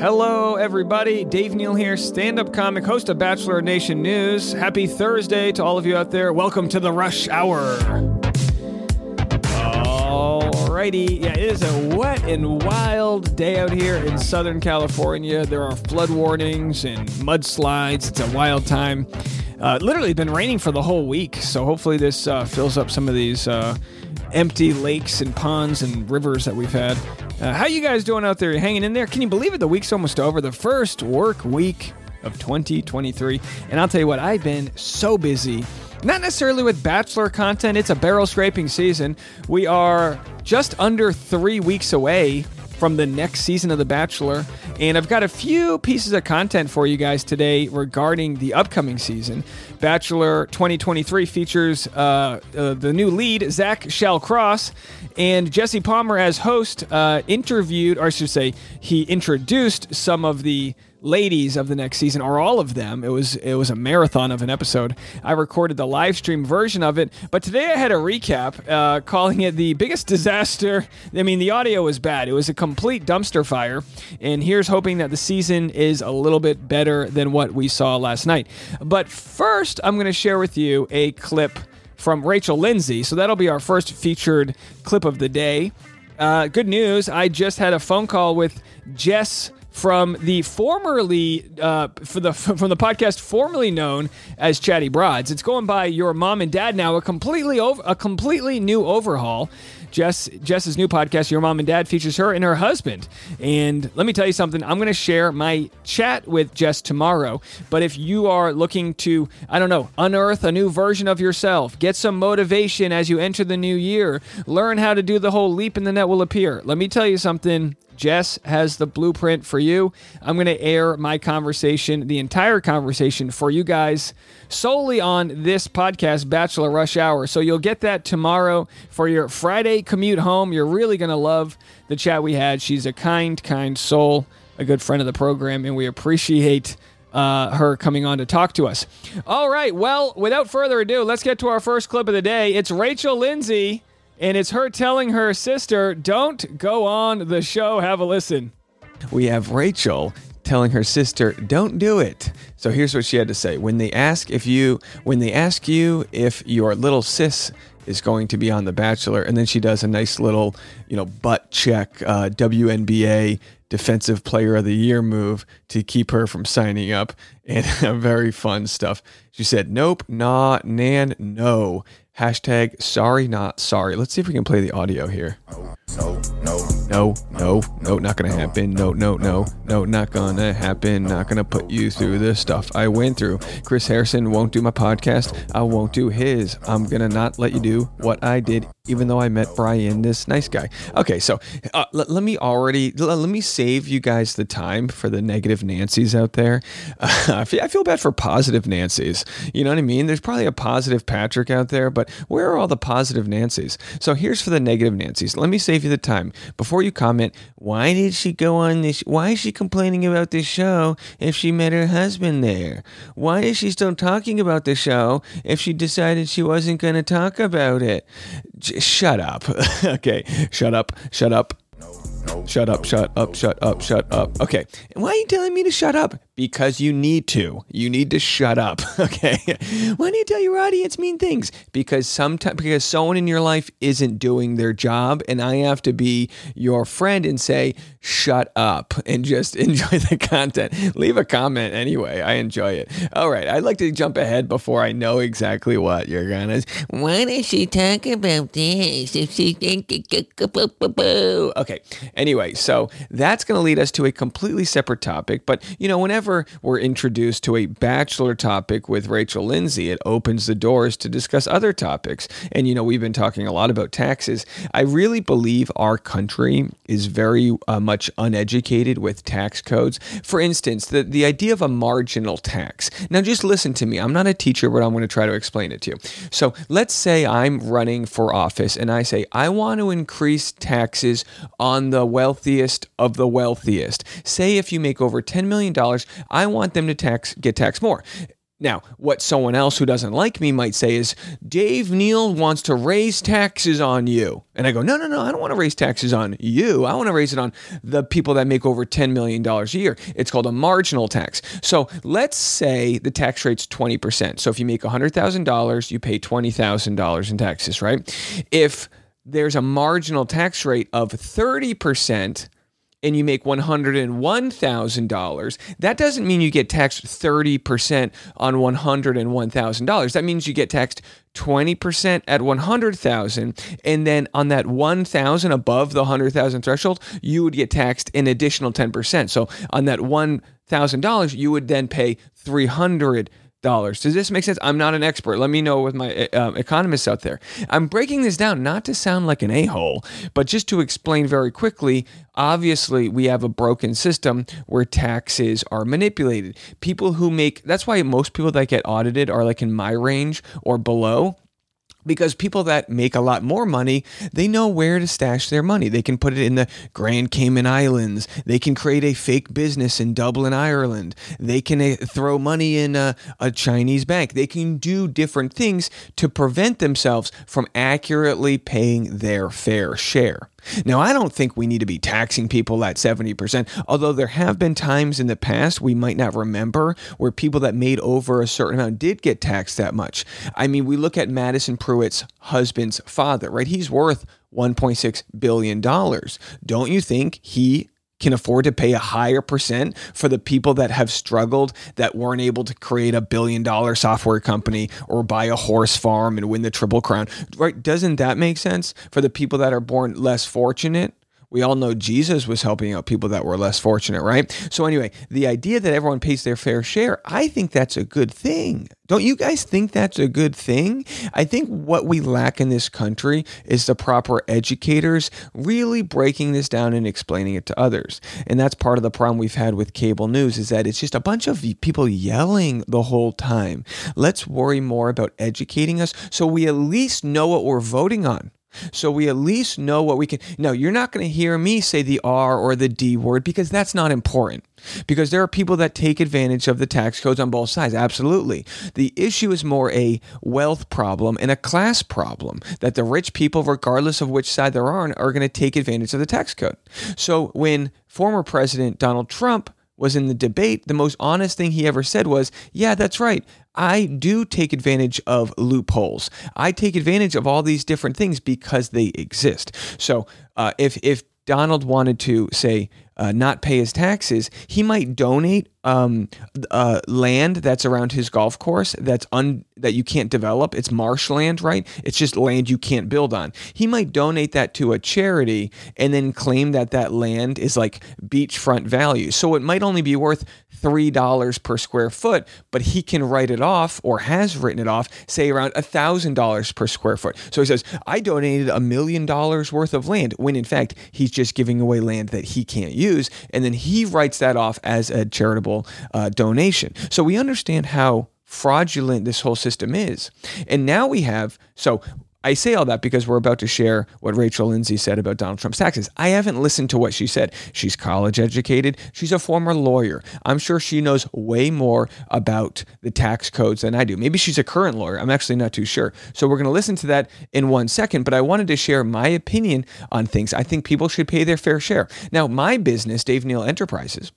Hello, everybody. Dave Neal here, stand up comic, host of Bachelor Nation News. Happy Thursday to all of you out there. Welcome to the Rush Hour. Alrighty. Yeah, it is a wet and wild day out here in Southern California. There are flood warnings and mudslides. It's a wild time. Uh, literally been raining for the whole week, so hopefully this uh, fills up some of these uh, empty lakes and ponds and rivers that we've had. Uh, how you guys doing out there? You hanging in there? Can you believe it? The week's almost over. The first work week of 2023, and I'll tell you what, I've been so busy. Not necessarily with Bachelor content. It's a barrel scraping season. We are just under three weeks away from the next season of The Bachelor. And I've got a few pieces of content for you guys today regarding the upcoming season. Bachelor 2023 features uh, uh, the new lead, Zach Shallcross, and Jesse Palmer as host uh, interviewed, or I should say, he introduced some of the ladies of the next season or all of them. It was it was a marathon of an episode. I recorded the live stream version of it but today i had a recap uh, calling it the biggest disaster. I mean the audio was bad. It was a complete dumpster fire and here's hoping that the season is a little bit better than what we saw last night. But first i'm going to share with you a clip from rachel lindsay. So that'll be our first featured clip of the day. Uh, good news i just had a phone call with jess from the formerly uh, for the from the podcast formerly known as Chatty Broads. It's going by Your Mom and Dad now, a completely over, a completely new overhaul. Jess Jess's new podcast, Your Mom and Dad, features her and her husband. And let me tell you something. I'm going to share my chat with Jess tomorrow. But if you are looking to, I don't know, unearth a new version of yourself, get some motivation as you enter the new year, learn how to do the whole leap in the net will appear. Let me tell you something. Jess has the blueprint for you. I'm going to air my conversation, the entire conversation for you guys solely on this podcast, Bachelor Rush Hour. So you'll get that tomorrow for your Friday commute home. You're really going to love the chat we had. She's a kind, kind soul, a good friend of the program, and we appreciate. Uh, her coming on to talk to us. All right, well, without further ado, let's get to our first clip of the day. It's Rachel Lindsay and it's her telling her sister, Don't go on the show. Have a listen. We have Rachel telling her sister, Don't do it. So here's what she had to say. When they ask if you when they ask you if your little sis is going to be on The Bachelor, and then she does a nice little, you know, butt check uh, WNBA Defensive Player of the Year move to keep her from signing up, and very fun stuff. She said, "Nope, nah, nan, no." Hashtag sorry, not sorry. Let's see if we can play the audio here. No, no, no, no, no, not gonna happen. No, no, no, no, not gonna happen. Not gonna put you through the stuff I went through. Chris Harrison won't do my podcast. I won't do his. I'm gonna not let you do what I did, even though I met Bryan, this nice guy. Okay, so uh, let, let, me already let, let, me save you guys the time for the negative Nancy's out there. Uh, I, feel, I feel bad for positive Nancy's. You know what I mean? There's probably a positive Patrick out there, but where are all the positive Nancy's? So here's for the negative Nancy's. Let me save you the time before you comment. Why did she go on this? Why is she complaining about this show if she met her husband there? Why is she still talking about the show if she decided she wasn't going to talk about it? J- shut up. okay, shut up, shut up. Shut up, shut up, shut up, shut up. Okay. And why are you telling me to shut up? Because you need to. You need to shut up. Okay. Why do you tell your audience mean things? Because sometimes because someone in your life isn't doing their job and I have to be your friend and say, shut up and just enjoy the content. Leave a comment anyway. I enjoy it. All right. I'd like to jump ahead before I know exactly what you're gonna Why does she talk about this? Okay. Anyway, so that's going to lead us to a completely separate topic. But, you know, whenever we're introduced to a bachelor topic with Rachel Lindsay, it opens the doors to discuss other topics. And, you know, we've been talking a lot about taxes. I really believe our country is very uh, much uneducated with tax codes. For instance, the, the idea of a marginal tax. Now, just listen to me. I'm not a teacher, but I'm going to try to explain it to you. So let's say I'm running for office and I say, I want to increase taxes on the wealthiest of the wealthiest. Say if you make over $10 million, I want them to tax get taxed more Now, what someone else who doesn't like me might say is, Dave Neal wants to raise taxes on you. And I go, no, no, no, I don't want to raise taxes on you. I want to raise it on the people that make over $10 million a year. It's called a marginal tax. So let's say the tax rate's 20%. So if you make $100,000, you pay $20,000 in taxes, right? If there's a marginal tax rate of 30%, and you make $101,000, that doesn't mean you get taxed 30% on $101,000. That means you get taxed 20% at 100,000 and then on that 1,000 above the 100,000 threshold, you would get taxed an additional 10%. So on that $1,000, you would then pay 300 dollars. Does this make sense? I'm not an expert. Let me know with my uh, economists out there. I'm breaking this down not to sound like an a-hole, but just to explain very quickly. Obviously, we have a broken system where taxes are manipulated. People who make that's why most people that get audited are like in my range or below because people that make a lot more money, they know where to stash their money. They can put it in the Grand Cayman Islands. They can create a fake business in Dublin, Ireland. They can uh, throw money in a, a Chinese bank. They can do different things to prevent themselves from accurately paying their fair share. Now, I don't think we need to be taxing people at 70%, although there have been times in the past we might not remember where people that made over a certain amount did get taxed that much. I mean, we look at Madison Prewett's husband's father, right? He's worth $1.6 billion. Don't you think he can afford to pay a higher percent for the people that have struggled that weren't able to create a billion dollar software company or buy a horse farm and win the triple crown right? Doesn't that make sense for the people that are born less fortunate we all know Jesus was helping out people that were less fortunate, right? So, anyway, the idea that everyone pays their fair share, I think that's a good thing. Don't you guys think that's a good thing? I think what we lack in this country is the proper educators really breaking this down and explaining it to others. And that's part of the problem we've had with cable news is that it's just a bunch of people yelling the whole time. Let's worry more about educating us so we at least know what we're voting on. So we at least know what we can. No, you're not going to hear me say the R or the D word because that's not important. Because there are people that take advantage of the tax codes on both sides. Absolutely. The issue is more a wealth problem and a class problem that the rich people, regardless of which side they're on, are going to take advantage of the tax code. So when former President Donald Trump was in the debate, the most honest thing he ever said was, Yeah, that's right. I do take advantage of loopholes. I take advantage of all these different things because they exist. So uh, if, if Donald wanted to say, uh, not pay his taxes, he might donate um, uh, land that's around his golf course that's un that you can't develop. It's marshland, right? It's just land you can't build on. He might donate that to a charity and then claim that that land is like beachfront value. So it might only be worth three dollars per square foot, but he can write it off or has written it off, say around a thousand dollars per square foot. So he says, I donated a million dollars worth of land, when in fact he's just giving away land that he can't use, and then he writes that off as a charitable uh, donation. So we understand how fraudulent this whole system is. And now we have, so I say all that because we're about to share what Rachel Lindsay said about Donald Trump's taxes. I haven't listened to what she said. She's college educated, she's a former lawyer. I'm sure she knows way more about the tax codes than I do. Maybe she's a current lawyer. I'm actually not too sure. So we're going to listen to that in one second, but I wanted to share my opinion on things. I think people should pay their fair share. Now, my business, Dave Neal Enterprises,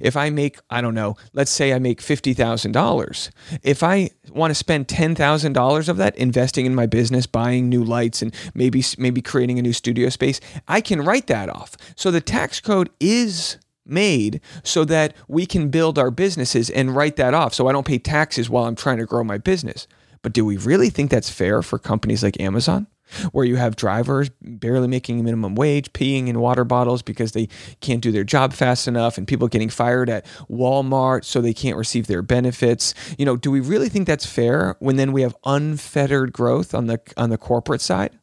if I make, I don't know, let's say I make $50,000. If I want to spend $10,000 of that investing in my business, buying new lights and maybe maybe creating a new studio space, I can write that off. So the tax code is made so that we can build our businesses and write that off so I don't pay taxes while I'm trying to grow my business. But do we really think that's fair for companies like Amazon? Where you have drivers barely making minimum wage, peeing in water bottles because they can't do their job fast enough, and people getting fired at Walmart so they can't receive their benefits. You know, do we really think that's fair when then we have unfettered growth on the on the corporate side?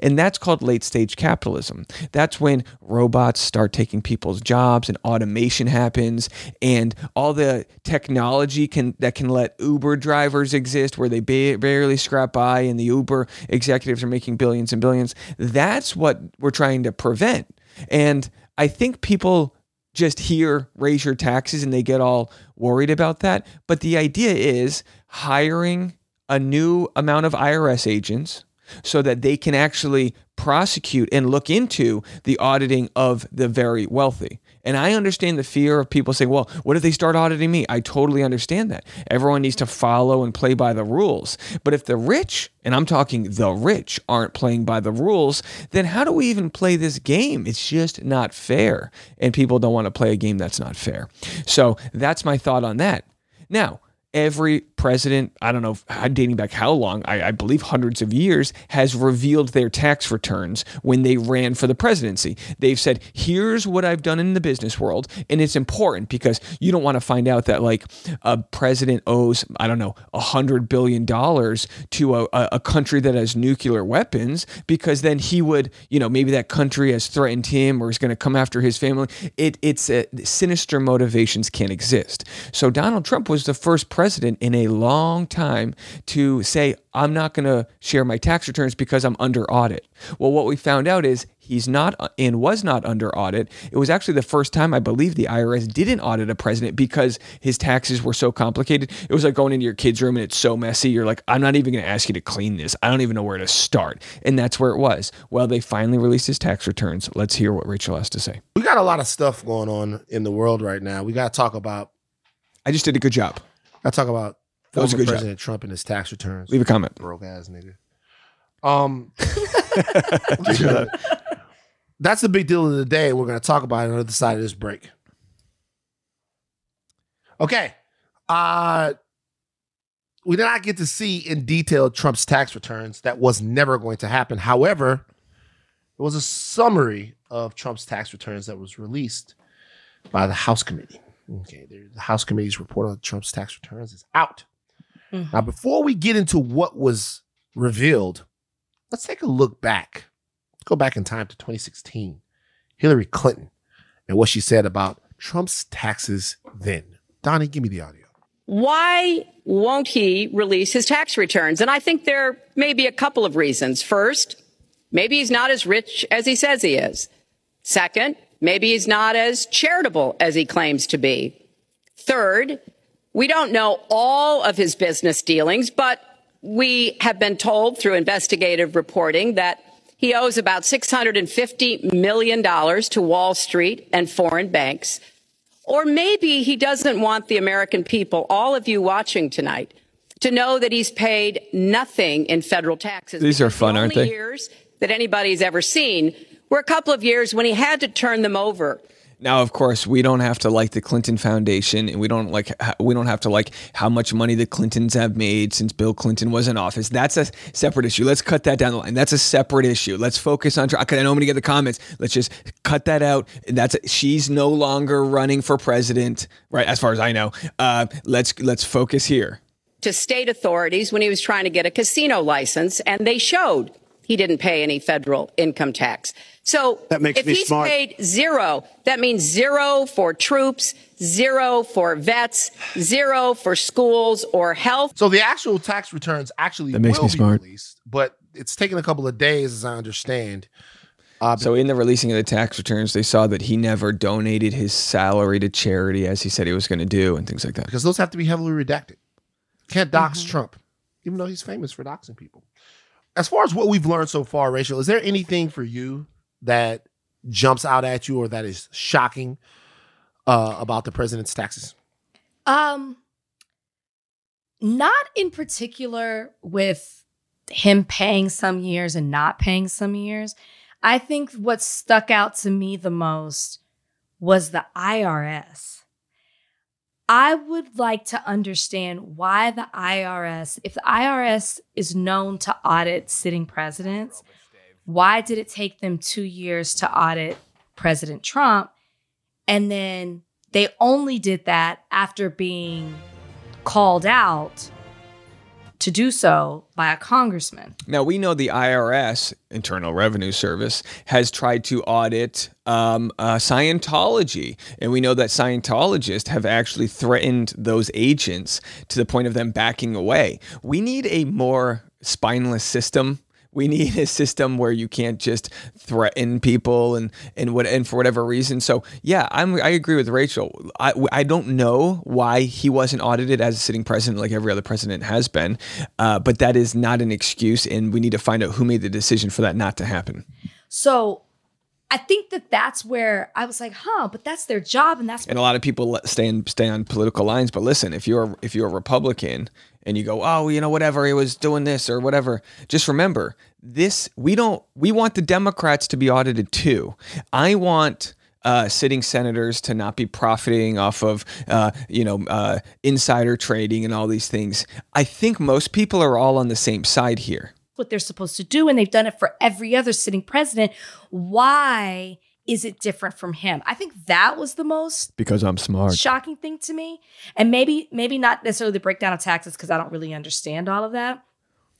And that's called late stage capitalism. That's when robots start taking people's jobs and automation happens and all the technology can that can let Uber drivers exist where they ba- barely scrap by and the Uber executives are making billions and billions. That's what we're trying to prevent. And I think people just hear raise your taxes and they get all worried about that. But the idea is hiring a new amount of IRS agents so that they can actually prosecute and look into the auditing of the very wealthy. And I understand the fear of people saying, well, what if they start auditing me? I totally understand that. Everyone needs to follow and play by the rules. But if the rich, and I'm talking the rich, aren't playing by the rules, then how do we even play this game? It's just not fair. And people don't want to play a game that's not fair. So that's my thought on that. Now, every president, I don't know, uh, dating back how long, I, I, believe hundreds of years, has revealed their tax returns when they ran for the presidency. They've said, here's what I've done in the business world. And it's important because you don't want to find out that like a president owes, I don't know, a hundred billion dollars to a, a country that has nuclear weapons because then he would, you know, maybe that country has threatened him or is going to come after his family. It, it's a, sinister motivations can't exist. So Donald Trump was the first president president in a long time to say, I'm not going to share my tax returns because I'm under audit. Well, what we found out is he's not and was not under audit. It was actually the first time I believe the IRS didn't audit a president because his taxes were so complicated. It was like going into your kid's room and it's so messy. You're like, I'm not even going to ask you to clean this. I don't even know where to start. And that's where it was. Well, they finally released his tax returns. Let's hear what Rachel has to say. We got a lot of stuff going on in the world right now. We got to talk about. I just did a good job. I talk about that was a good President job. Trump and his tax returns. Leave a comment. Broke ass nigga. Um, that's the big deal of the day. We're going to talk about it on the other side of this break. Okay. Uh, we did not get to see in detail Trump's tax returns. That was never going to happen. However, there was a summary of Trump's tax returns that was released by the House committee. Okay, the House committee's report on Trump's tax returns is out. Mm-hmm. Now, before we get into what was revealed, let's take a look back. Let's go back in time to 2016. Hillary Clinton and what she said about Trump's taxes then. Donnie, give me the audio. Why won't he release his tax returns? And I think there may be a couple of reasons. First, maybe he's not as rich as he says he is. Second, Maybe he's not as charitable as he claims to be. Third, we don't know all of his business dealings, but we have been told through investigative reporting that he owes about $650 million to Wall Street and foreign banks. Or maybe he doesn't want the American people, all of you watching tonight, to know that he's paid nothing in federal taxes. These are fun, the aren't they? Years that anybody's ever seen were a couple of years when he had to turn them over. Now, of course, we don't have to like the Clinton Foundation, and we don't like we don't have to like how much money the Clintons have made since Bill Clinton was in office. That's a separate issue. Let's cut that down the line. That's a separate issue. Let's focus on. Okay, I know I'm going to get the comments. Let's just cut that out. That's a, she's no longer running for president, right? As far as I know. Uh, let's let's focus here. To state authorities when he was trying to get a casino license, and they showed he didn't pay any federal income tax. So that makes if me he's smart. paid zero, that means zero for troops, zero for vets, zero for schools or health. So the actual tax returns actually that makes will me smart. be released, but it's taken a couple of days, as I understand. Uh, so in the releasing of the tax returns, they saw that he never donated his salary to charity as he said he was going to do, and things like that. Because those have to be heavily redacted. Can't dox mm-hmm. Trump, even though he's famous for doxing people. As far as what we've learned so far, Rachel, is there anything for you that jumps out at you or that is shocking uh, about the president's taxes? Um, not in particular with him paying some years and not paying some years. I think what stuck out to me the most was the IRS. I would like to understand why the IRS, if the IRS is known to audit sitting presidents, why did it take them two years to audit President Trump? And then they only did that after being called out to do so by a congressman. Now, we know the IRS, Internal Revenue Service, has tried to audit um, uh, Scientology. And we know that Scientologists have actually threatened those agents to the point of them backing away. We need a more spineless system We need a system where you can't just threaten people and and what and for whatever reason. So yeah, I'm I agree with Rachel. I I don't know why he wasn't audited as a sitting president like every other president has been, uh, but that is not an excuse, and we need to find out who made the decision for that not to happen. So I think that that's where I was like, huh, but that's their job, and that's And a lot of people stay in, stay on political lines. But listen, if you're if you're a Republican and you go, oh, you know, whatever, he was doing this or whatever, just remember this. We don't. We want the Democrats to be audited too. I want. Uh, sitting senators to not be profiting off of, uh, you know, uh, insider trading and all these things. I think most people are all on the same side here. What they're supposed to do, and they've done it for every other sitting president. Why is it different from him? I think that was the most Because I'm smart. shocking thing to me. And maybe, maybe not necessarily the breakdown of taxes because I don't really understand all of that.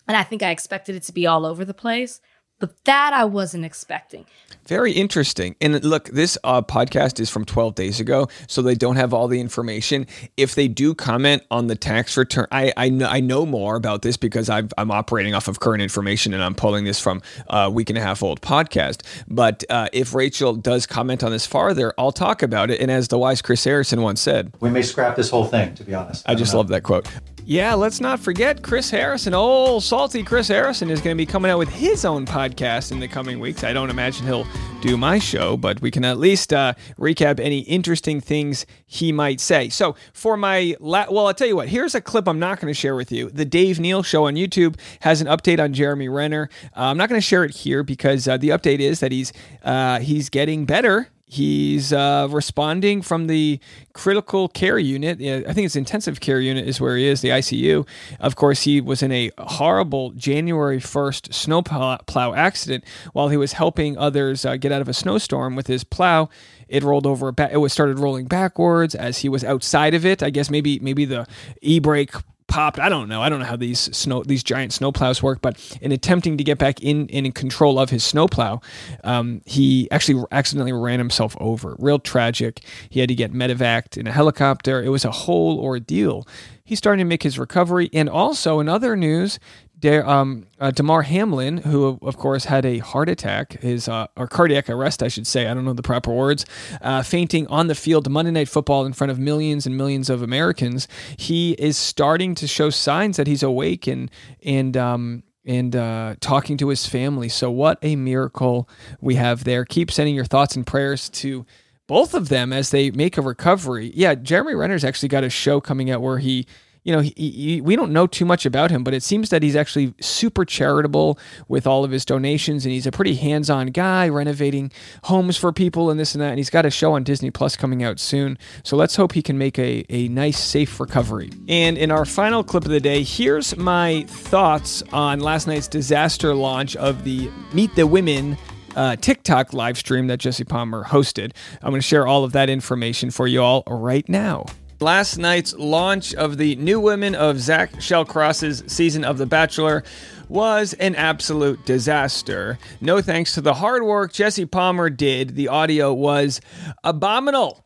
And I think I expected it to be all over the place. But that I wasn't expecting. Very interesting. And look, this uh, podcast is from 12 days ago, so they don't have all the information. If they do comment on the tax return, I I know, I know more about this because I've, I'm operating off of current information and I'm pulling this from a week and a half old podcast. But uh, if Rachel does comment on this farther, I'll talk about it. And as the wise Chris Harrison once said, We may scrap this whole thing, to be honest. I just love that quote. Yeah, let's not forget Chris Harrison. Old salty Chris Harrison is going to be coming out with his own podcast in the coming weeks. I don't imagine he'll do my show, but we can at least uh, recap any interesting things he might say. So, for my la- well, I'll tell you what. Here's a clip I'm not going to share with you. The Dave Neal Show on YouTube has an update on Jeremy Renner. Uh, I'm not going to share it here because uh, the update is that he's uh, he's getting better. He's uh, responding from the critical care unit. I think it's intensive care unit is where he is, the ICU. Of course, he was in a horrible January 1st snowplow accident while he was helping others uh, get out of a snowstorm with his plow. It rolled over. It was started rolling backwards as he was outside of it. I guess maybe maybe the e brake popped. I don't know. I don't know how these snow these giant snowplows work, but in attempting to get back in in control of his snowplow, um, he actually accidentally ran himself over. Real tragic. He had to get medevaced in a helicopter. It was a whole ordeal. He's starting to make his recovery, and also in other news. Um, uh, Damar Hamlin, who of course had a heart attack, his uh, or cardiac arrest, I should say. I don't know the proper words. Uh, fainting on the field Monday Night Football in front of millions and millions of Americans. He is starting to show signs that he's awake and and um, and uh, talking to his family. So what a miracle we have there. Keep sending your thoughts and prayers to both of them as they make a recovery. Yeah, Jeremy Renner's actually got a show coming out where he you know, he, he, we don't know too much about him, but it seems that he's actually super charitable with all of his donations, and he's a pretty hands-on guy, renovating homes for people and this and that. And he's got a show on Disney Plus coming out soon, so let's hope he can make a, a nice, safe recovery. And in our final clip of the day, here's my thoughts on last night's disaster launch of the Meet the Women uh, TikTok live stream that Jesse Palmer hosted. I'm going to share all of that information for you all right now. Last night's launch of the new women of Zach Shallcross's season of The Bachelor was an absolute disaster. No thanks to the hard work Jesse Palmer did, the audio was abominable.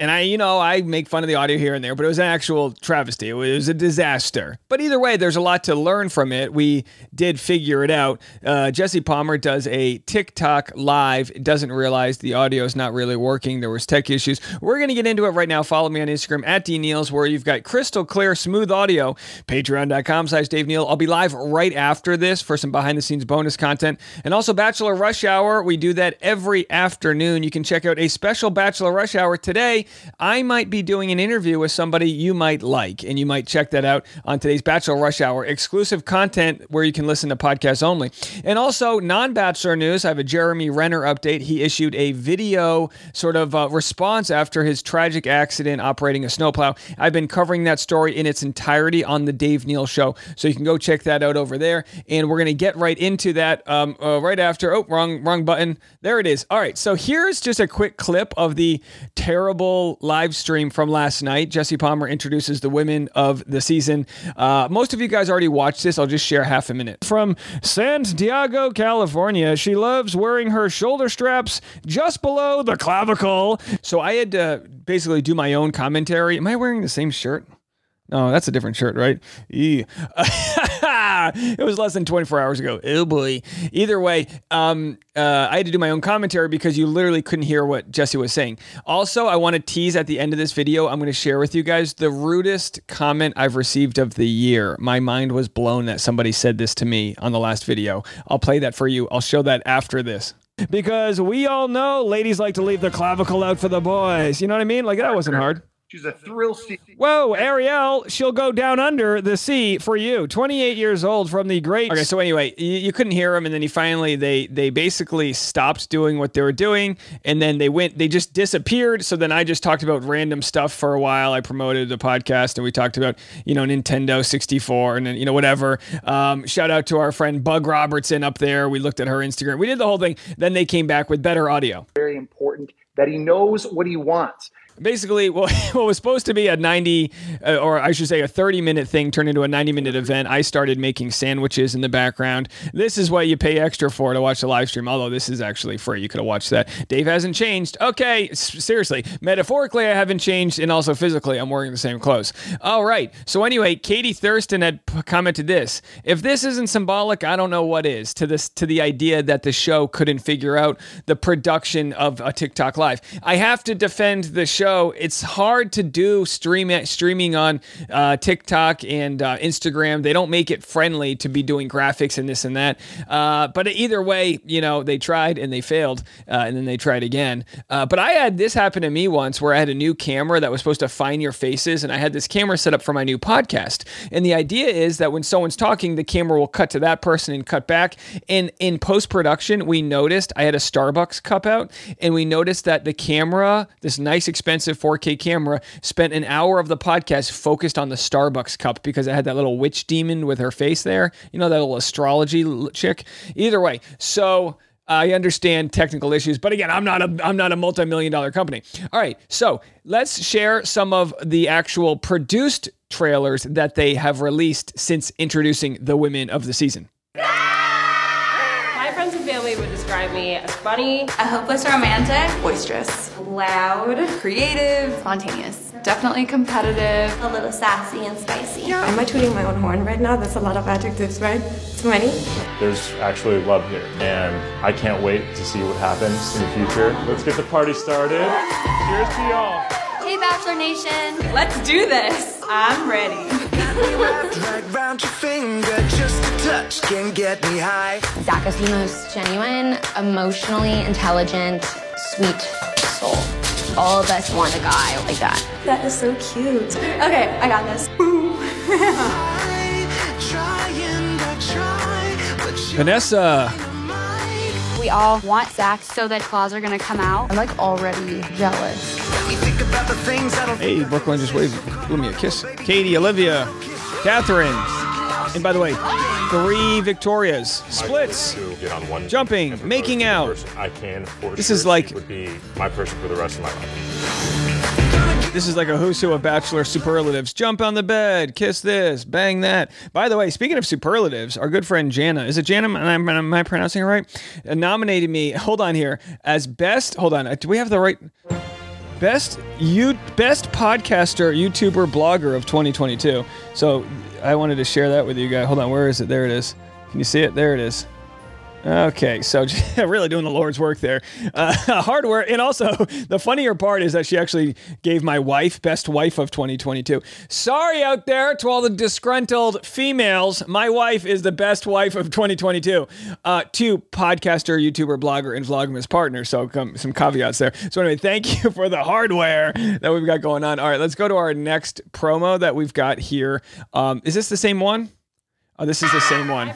And I, you know, I make fun of the audio here and there, but it was an actual travesty. It was a disaster. But either way, there's a lot to learn from it. We did figure it out. Uh, Jesse Palmer does a TikTok live, doesn't realize the audio is not really working. There was tech issues. We're going to get into it right now. Follow me on Instagram at dneils, where you've got crystal clear, smooth audio. Patreon.com slash Dave Neal. I'll be live right after this for some behind the scenes bonus content. And also Bachelor Rush Hour. We do that every afternoon. You can check out a special Bachelor Rush Hour today. I might be doing an interview with somebody you might like, and you might check that out on today's Bachelor Rush Hour. Exclusive content where you can listen to podcasts only. And also, non Bachelor news, I have a Jeremy Renner update. He issued a video sort of uh, response after his tragic accident operating a snowplow. I've been covering that story in its entirety on the Dave Neal Show, so you can go check that out over there. And we're going to get right into that um, uh, right after. Oh, wrong, wrong button. There it is. All right, so here's just a quick clip of the terrible live stream from last night. Jesse Palmer introduces the women of the season. Uh, most of you guys already watched this. I'll just share half a minute. From Santiago, California, she loves wearing her shoulder straps just below the clavicle. So I had to basically do my own commentary. Am I wearing the same shirt? No, that's a different shirt, right? It was less than 24 hours ago. Oh boy. Either way, um, uh, I had to do my own commentary because you literally couldn't hear what Jesse was saying. Also, I want to tease at the end of this video. I'm going to share with you guys the rudest comment I've received of the year. My mind was blown that somebody said this to me on the last video. I'll play that for you. I'll show that after this. Because we all know ladies like to leave the clavicle out for the boys. You know what I mean? Like that wasn't hard. She's a thrill seeker. Whoa, Ariel, she'll go down under the sea for you. 28 years old from the great. Okay, so anyway, you, you couldn't hear him, and then he finally they they basically stopped doing what they were doing, and then they went they just disappeared. So then I just talked about random stuff for a while. I promoted the podcast, and we talked about you know Nintendo 64 and then you know whatever. Um, shout out to our friend Bug Robertson up there. We looked at her Instagram. We did the whole thing. Then they came back with better audio. Very important that he knows what he wants. Basically what, what was supposed to be a 90 uh, or i should say a 30 minute thing turned into a 90 minute event. I started making sandwiches in the background. This is what you pay extra for to watch the live stream although this is actually free. You could have watched that. Dave hasn't changed. Okay s- seriously metaphorically i haven't changed and also physically i'm wearing the same clothes. All right so anyway katie thurston had p- commented this if this isn't symbolic i don't know what is to this to the idea that the show couldn't figure out the production of a tiktok live. I have to defend the show it's hard to do stream streaming on uh, tiktok and uh, instagram. They don't make it friendly to be doing graphics and this and that. Uh, but either way you know they tried and they failed uh, and then they tried again. Uh, but i had this happen to me once where i had a new camera that was supposed to find your faces and i had this camera set up for my new podcast. And the idea is that when someone's talking the camera will cut to that person and cut back. And in post-production we noticed i had a starbucks cup out and we noticed that the camera this nice expensive 4k camera spent an hour of the podcast focused on the starbucks cup because it had that little witch demon with her face there you know that little astrology chick either way so I understand technical issues, but again, I'm not a I'm not a multi-million dollar company. All right, so let's share some of the actual produced trailers that they have released since introducing the women of the season. Ah! My friends and family would describe me as funny, A hopeless romantic, boisterous, loud, creative, spontaneous, definitely competitive. a little sassy and spicy. Am I tooting my own horn right now? That's a lot of adjectives, right? Too many? There's actually love here, and I can't wait to see what happens in the future. Let's get the party started. Cheers to y'all. Hey, Bachelor Nation. Let's do this. I'm ready. Drag round your finger, just a touch can get me high. Zach is the most genuine, emotionally intelligent, sweet soul. All of us want a guy like that. That is so cute. Okay, I got this. I try and I try, but you Vanessa, We all want Zach so that claws are gonna come out. I'm like already jealous. let me think about the things I don't hey, Brooklyn just waved, blew me a kiss. Katie, Olivia, Catherine, and by the way, three Victorias, splits. Get on one Jumping, making out. I can. For This is like- would be my person for the rest of my life. This is like a who's who of Bachelor superlatives. Jump on the bed, kiss this, bang that. By the way, speaking of superlatives, our good friend Jana, is it Jana? Am I, am I pronouncing it right? Nominated me, hold on here, as best, hold on, do we have the right? Best you best podcaster, YouTuber, blogger of 2022. So I wanted to share that with you guys. Hold on, where is it? There it is. Can you see it? There it is. Okay, so really doing the Lord's work there. Uh, hardware, and also the funnier part is that she actually gave my wife best wife of 2022. Sorry out there to all the disgruntled females. My wife is the best wife of 2022. Uh, to podcaster, YouTuber, blogger, and Vlogmas partner. So come, some caveats there. So anyway, thank you for the hardware that we've got going on. All right, let's go to our next promo that we've got here. Um, is this the same one? Oh, this is the same one.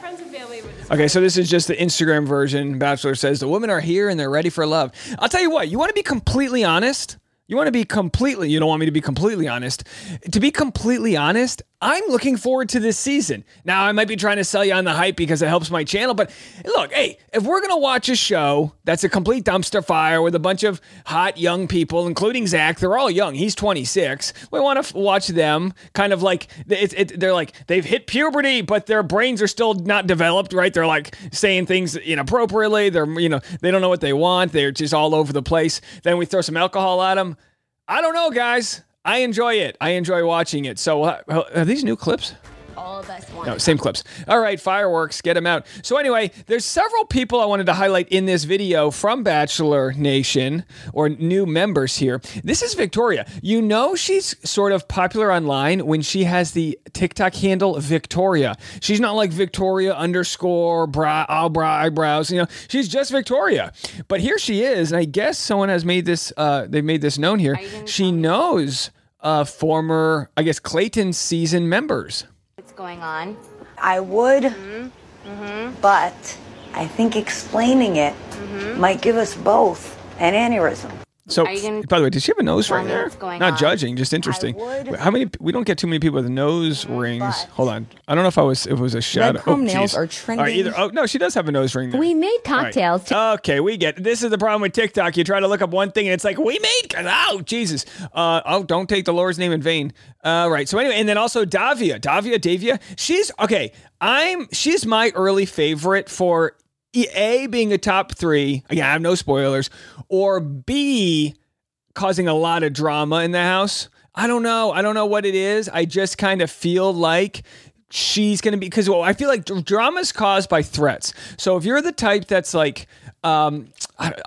Okay, so this is just the Instagram version. Bachelor says the women are here and they're ready for love. I'll tell you what, you want to be completely honest? You want to be completely, you don't want me to be completely honest. To be completely honest, I'm looking forward to this season. Now, I might be trying to sell you on the hype because it helps my channel, but look, hey, if we're going to watch a show that's a complete dumpster fire with a bunch of hot young people, including Zach, they're all young. He's 26. We want to f- watch them kind of like, it, it, they're like, they've hit puberty, but their brains are still not developed, right? They're like saying things inappropriately. They're, you know, they don't know what they want. They're just all over the place. Then we throw some alcohol at them. I don't know, guys. I enjoy it. I enjoy watching it. So, uh, are these new clips? All of us want. No, same clips. All right, fireworks, get them out. So anyway, there's several people I wanted to highlight in this video from Bachelor Nation or new members here. This is Victoria. You know she's sort of popular online when she has the TikTok handle Victoria. She's not like Victoria underscore brow, eyebrow, eyebrows. You know, she's just Victoria. But here she is, and I guess someone has made this. Uh, they made this known here. She knows uh, former, I guess, Clayton season members. Going on? I would, Mm-hmm. but I think explaining it might give us both an aneurysm. So, Are by the way, does she have a nose ring there? Not on? judging, just interesting. would- How many? We don't get too many people with nose rings. Hold on, I don't know if I was. If it was a shadow. comb oh, nails geez. are All right, trending. either. Oh no, she does have a nose ring. There. We made All right. cocktails. to- Okay, we get. This is the problem with TikTok. You try to look up one thing, and it's like we made. Oh Jesus. Uh, oh, don't take the Lord's name in vain. All right. So anyway, and then also Davia, Davia, Davia. She's okay. I'm. She's my early favorite for a being a top three. Again, I have no spoilers. Or B causing a lot of drama in the house. I don't know. I don't know what it is. I just kind of feel like she's going to be because well, I feel like drama is caused by threats. So if you're the type that's like um,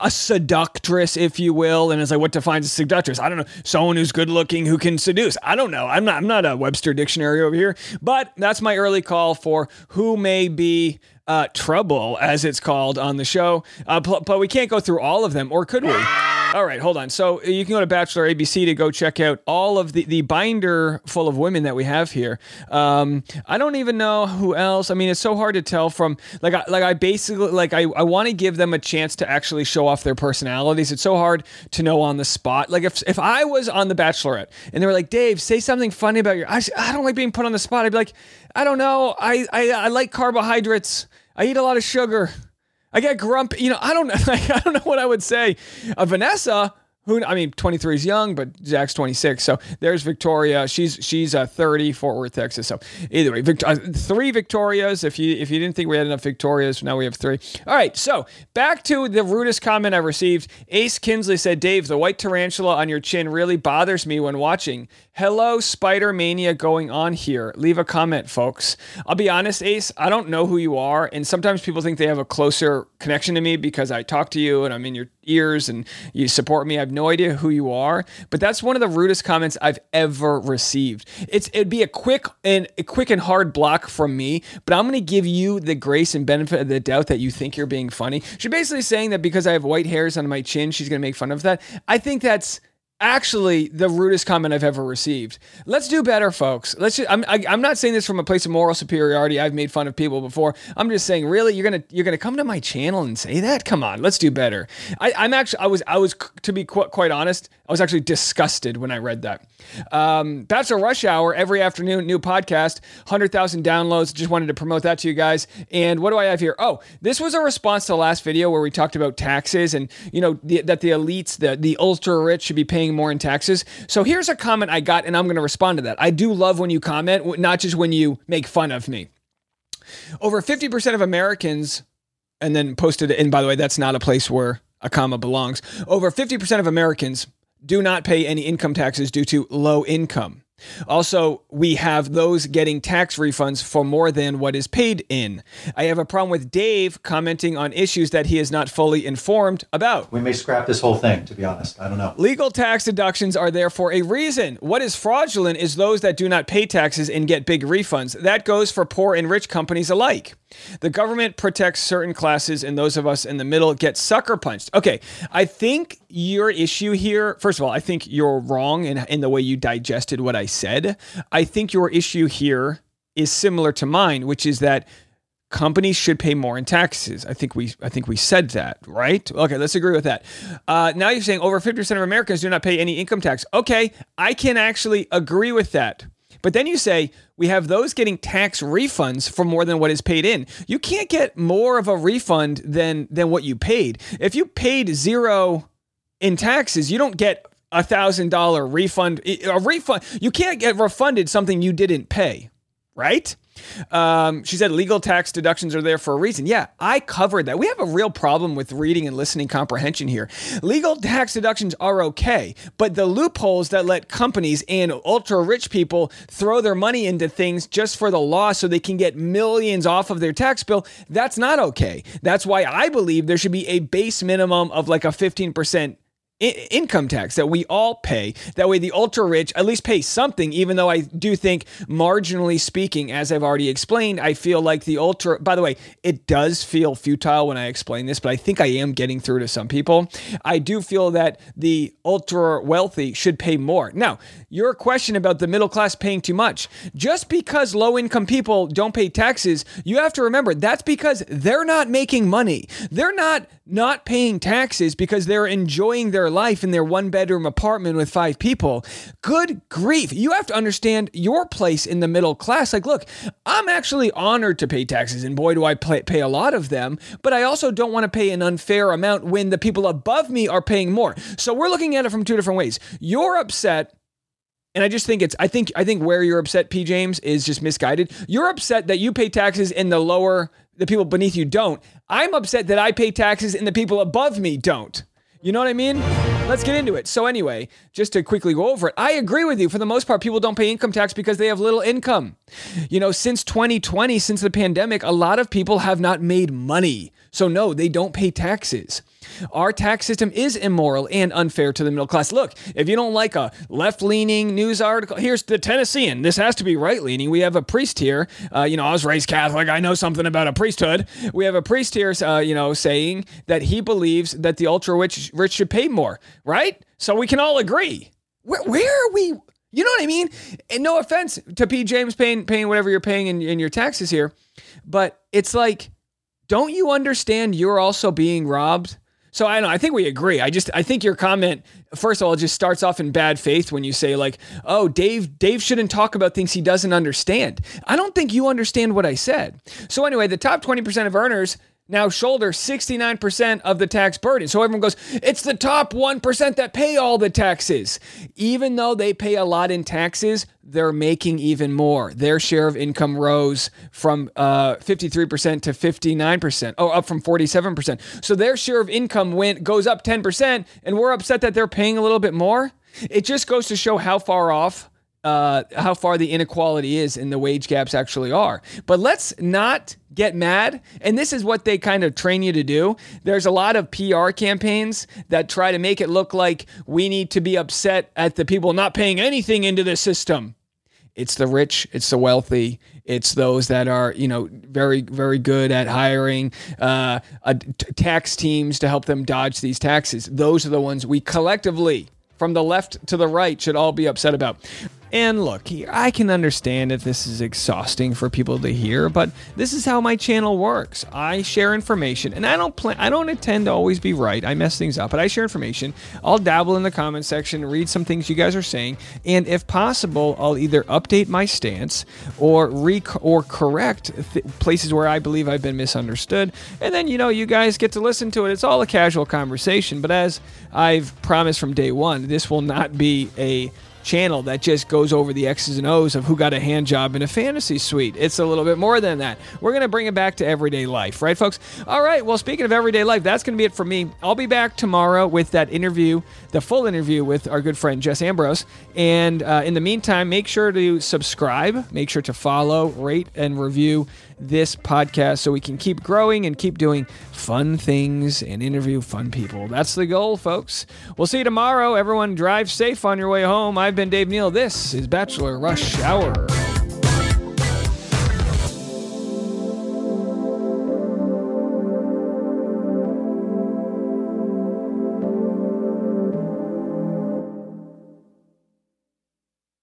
a seductress, if you will, and it's like what defines a seductress? I don't know. Someone who's good looking who can seduce. I don't know. I'm not. I'm not a Webster dictionary over here, but that's my early call for who may be uh, trouble, as it's called on the show. Uh, but, but we can't go through all of them, or could we? All right, hold on. So you can go to Bachelor ABC to go check out all of the, the binder full of women that we have here. Um, I don't even know who else. I mean, it's so hard to tell from like I, like I basically like I, I want to give them a chance to actually show off their personalities. It's so hard to know on the spot. Like if if I was on the Bachelorette and they were like, Dave, say something funny about your. I, I don't like being put on the spot. I'd be like, I don't know. I I, I like carbohydrates. I eat a lot of sugar. I get grumpy. You know, I don't I don't know what I would say. Uh, Vanessa, who I mean, 23 is young, but Zach's 26. So there's Victoria. She's she's a 30, Fort Worth, Texas. So either way, uh, three Victorias. If you if you didn't think we had enough Victorias, now we have three. All right. So back to the rudest comment I received. Ace Kinsley said, "Dave, the white tarantula on your chin really bothers me when watching. Hello, Spider Mania going on here. Leave a comment, folks. I'll be honest, Ace, I don't know who you are. And sometimes people think they have a closer connection to me because I talk to you and I'm in your ears and you support me. I have no idea who you are. But that's one of the rudest comments I've ever received. It's it'd be a quick and a quick and hard block from me, but I'm gonna give you the grace and benefit of the doubt that you think you're being funny. She's basically saying that because I have white hairs on my chin, she's gonna make fun of that. I think that's actually the rudest comment I've ever received. Let's do better, folks. Let's. Just, I'm. I, I'm not saying this from a place of moral superiority. I've made fun of people before. I'm just saying, really, you're gonna you're gonna come to my channel and say that? Come on, let's do better. I, I'm actually. I was. I was to be qu- quite honest. I was actually disgusted when I read that. Um, Bachelor Rush Hour every afternoon, new podcast, hundred thousand downloads. Just wanted to promote that to you guys. And what do I have here? Oh, this was a response to the last video where we talked about taxes and you know the, that the elites, the the ultra rich, should be paying more in taxes. So here's a comment I got, and I'm going to respond to that. I do love when you comment, not just when you make fun of me. Over 50% of Americans, and then posted, and by the way, that's not a place where a comma belongs. Over 50% of Americans do not pay any income taxes due to low income. Also, we have those getting tax refunds for more than what is paid in. I have a problem with Dave commenting on issues that he is not fully informed about. We may scrap this whole thing, to be honest. I don't know. Legal tax deductions are there for a reason. What is fraudulent is those that do not pay taxes and get big refunds. That goes for poor and rich companies alike. The government protects certain classes, and those of us in the middle get sucker punched. Okay, I think your issue here, first of all, I think you're wrong in, in the way you digested what I said. I think your issue here is similar to mine, which is that companies should pay more in taxes. I think we I think we said that, right? Okay, let's agree with that. Uh, now you're saying over 50% of Americans do not pay any income tax. Okay, I can actually agree with that. But then you say we have those getting tax refunds for more than what is paid in. You can't get more of a refund than than what you paid. If you paid zero in taxes, you don't get a thousand dollar refund. A refund you can't get refunded something you didn't pay right? Um, she said legal tax deductions are there for a reason. Yeah, I covered that. We have a real problem with reading and listening comprehension here. Legal tax deductions are okay, but the loopholes that let companies and ultra rich people throw their money into things just for the law so they can get millions off of their tax bill, that's not okay. That's why I believe there should be a base minimum of like a 15% I- income tax that we all pay. That way, the ultra rich at least pay something, even though I do think, marginally speaking, as I've already explained, I feel like the ultra, by the way, it does feel futile when I explain this, but I think I am getting through to some people. I do feel that the ultra wealthy should pay more. Now, your question about the middle class paying too much, just because low income people don't pay taxes, you have to remember that's because they're not making money. They're not not paying taxes because they're enjoying their life in their one bedroom apartment with five people. Good grief. You have to understand your place in the middle class. Like, look, I'm actually honored to pay taxes, and boy, do I pay, a lot of them, but I also don't want to pay an unfair amount when the people above me are paying more. So we're looking at it from two different ways. You're upset and I just think it's I think I think where you're upset, P. James, is just misguided. You're upset that you pay taxes in the lower the people beneath you don't. I'm upset that I pay taxes and the people above me don't. You know what I mean? Let's get into it. So anyway, just to quickly go over it, I agree with you. For the most part, people don't pay income tax because they have little income. You know, since 2020, since the pandemic, a lot of people have not made money. So no, they don't pay taxes. Our tax system is immoral and unfair to the middle class. Look, if you don't like a left leaning news article, here's the Tennessean. This has to be right leaning. We have a priest here. Uh, you know, I was raised Catholic. I know something about a priesthood. We have a priest here, uh, you know, saying that he believes that the ultra rich, should pay more, right? So we can all agree. Where, where are we? You know what I mean? And no offense to P. James paying, paying whatever you're paying in, in your taxes here, but it's like, don't you understand you're also being robbed? So I know. I think we agree. I just I think your comment first of all just starts off in bad faith when you say like, "Oh, Dave Dave shouldn't talk about things he doesn't understand." I don't think you understand what I said. So anyway, the top 20% of earners now shoulder 69% of the tax burden. So everyone goes, it's the top 1% that pay all the taxes. Even though they pay a lot in taxes, they're making even more. Their share of income rose from uh, 53% to 59%, oh, up from 47%. So their share of income went goes up 10%, and we're upset that they're paying a little bit more. It just goes to show how far off uh, how far the inequality is and the wage gaps actually are. But let's not get mad. And this is what they kind of train you to do. There's a lot of PR campaigns that try to make it look like we need to be upset at the people not paying anything into the system. It's the rich, it's the wealthy, it's those that are, you know, very, very good at hiring uh, tax teams to help them dodge these taxes. Those are the ones we collectively, from the left to the right, should all be upset about. And look, I can understand if this is exhausting for people to hear, but this is how my channel works. I share information, and I don't plan. I don't intend to always be right. I mess things up, but I share information. I'll dabble in the comment section, read some things you guys are saying, and if possible, I'll either update my stance or re or correct th- places where I believe I've been misunderstood. And then you know, you guys get to listen to it. It's all a casual conversation, but as I've promised from day one, this will not be a channel that just goes over the X's and O's of who got a hand job in a fantasy suite. It's a little bit more than that. We're going to bring it back to everyday life, right, folks? All right. Well, speaking of everyday life, that's going to be it for me. I'll be back tomorrow with that interview, the full interview with our good friend Jess Ambrose. And uh, in the meantime, make sure to subscribe, make sure to follow, rate, and review this podcast so we can keep growing and keep doing fun things and interview fun people. That's the goal, folks. We'll see you tomorrow. Everyone drive safe on your way home. I've been Dave Neal. This is Bachelor Rush Hour.